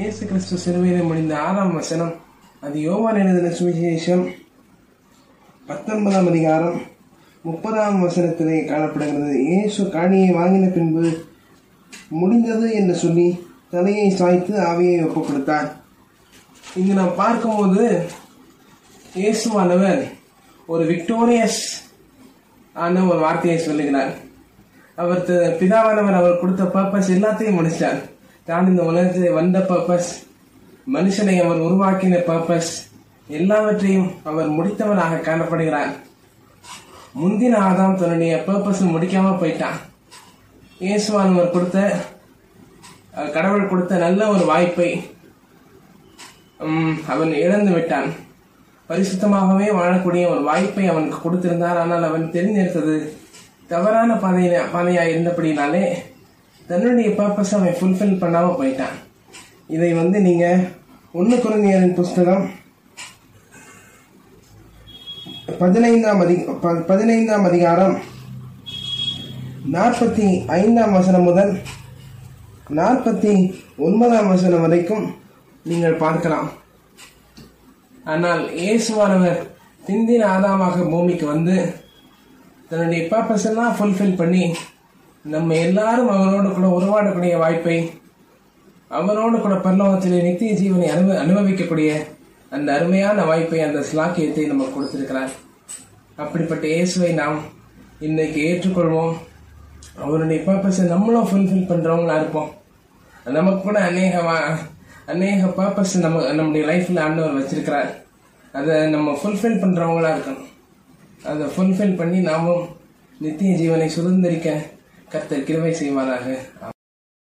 இயேசு கிறிஸ்து சிலுவையில் முடிந்த ஆறாம் வசனம். அது யோவான் எழுதின சுவிசேஷம் பத்தொன்பதாம் அதிகாரம் முப்பதாம் வசனத்திலே காணப்படுகிறது. இயேசு காணியை வாங்கின பின்பு முடிந்தது என்று சொல்லி தலையை சாய்த்து ஆவியை ஒப்புக் கொடுத்தார் இங்கு நாம் பார்க்கும்போது இயேசுவானவர் ஒரு விக்டோரியஸ் ஆன ஒரு வார்த்தையை சொல்லுகிறார். அவர் த- பிதாவானவர் அவர் கொடுத்த பர்பஸ் எல்லாத்தையும் முடிச்சார். தான் இந்த உலகத்தில் வந்த பர்பஸ் மனுஷனை அவர் உருவாக்கின பர்பஸ் எல்லாவற்றையும் அவர் முடித்தவராக காணப்படுகிறார். முந்தின ஆதாம் தன்னுடைய பர்பஸ் முடிக்காம போயிட்டான். இயேசுவான் அவர் கொடுத்த கடவுள் கொடுத்த நல்ல ஒரு வாய்ப்பை அவன் இழந்து விட்டான். பரிசுத்தமாகவே வாழக்கூடிய ஒரு வாய்ப்பை அவனுக்கு கொடுத்திருந்தார். ஆனால் அவன் தெரிந்தெடுத்தது தவறான பாதையில பாதையா இருந்தபடினாலே தன்னுடைய பர்பஸ் அவன் ஃபுல்ஃபில் பண்ணாம போயிட்டான். இதை வந்து நீங்க ஒன்று குழந்தையரின் புஸ்தகம் பதினைந்தாம் அதி ப- பதினைந்தாம் அதிகாரம் நாற்பத்தி ஐந்தாம் வசனம் முதல் நாற்பத்தி ஒன்பதாம் வசனம் வரைக்கும் நீங்கள் பார்க்கலாம். ஆனால் இயேசுவானவர் பிந்தின ஆதாமாக பூமிக்கு வந்து தன்னுடைய பர்பஸ் எல்லாம் ஃபுல்ஃபில் பண்ணி நம்ம எல்லாரும் அவனோடு கூட உருவாடக்கூடிய வாய்ப்பை அவனோடு கூட பரலோகத்திலே நித்திய ஜீவனை அனுப அனுபவிக்கக்கூடிய அந்த அருமையான வாய்ப்பை அந்த ஸ்லாக்கியத்தை நமக்கு கொடுத்திருக்கிறார். அப்படிப்பட்ட இயேசுவை நாம் இன்னைக்கு ஏற்றுக்கொள்வோம். அவருடைய பர்பஸை நம்மளும் ஃபுல்ஃபில் பண்ணுறவங்களா இருப்போம். நமக்கு கூட அநேக அநேக பர்பஸ் நம்ம நம்முடைய லைஃப்பில் ஆண்டவர் வச்சிருக்கிறார். அதை நம்ம ஃபுல்ஃபில் பண்ணுறவங்களா இருக்கணும். அதை ஃபுல்ஃபில் பண்ணி நாமும் நித்திய ஜீவனை சுதந்திரிக்க Cartel Crimen y Sin Manager.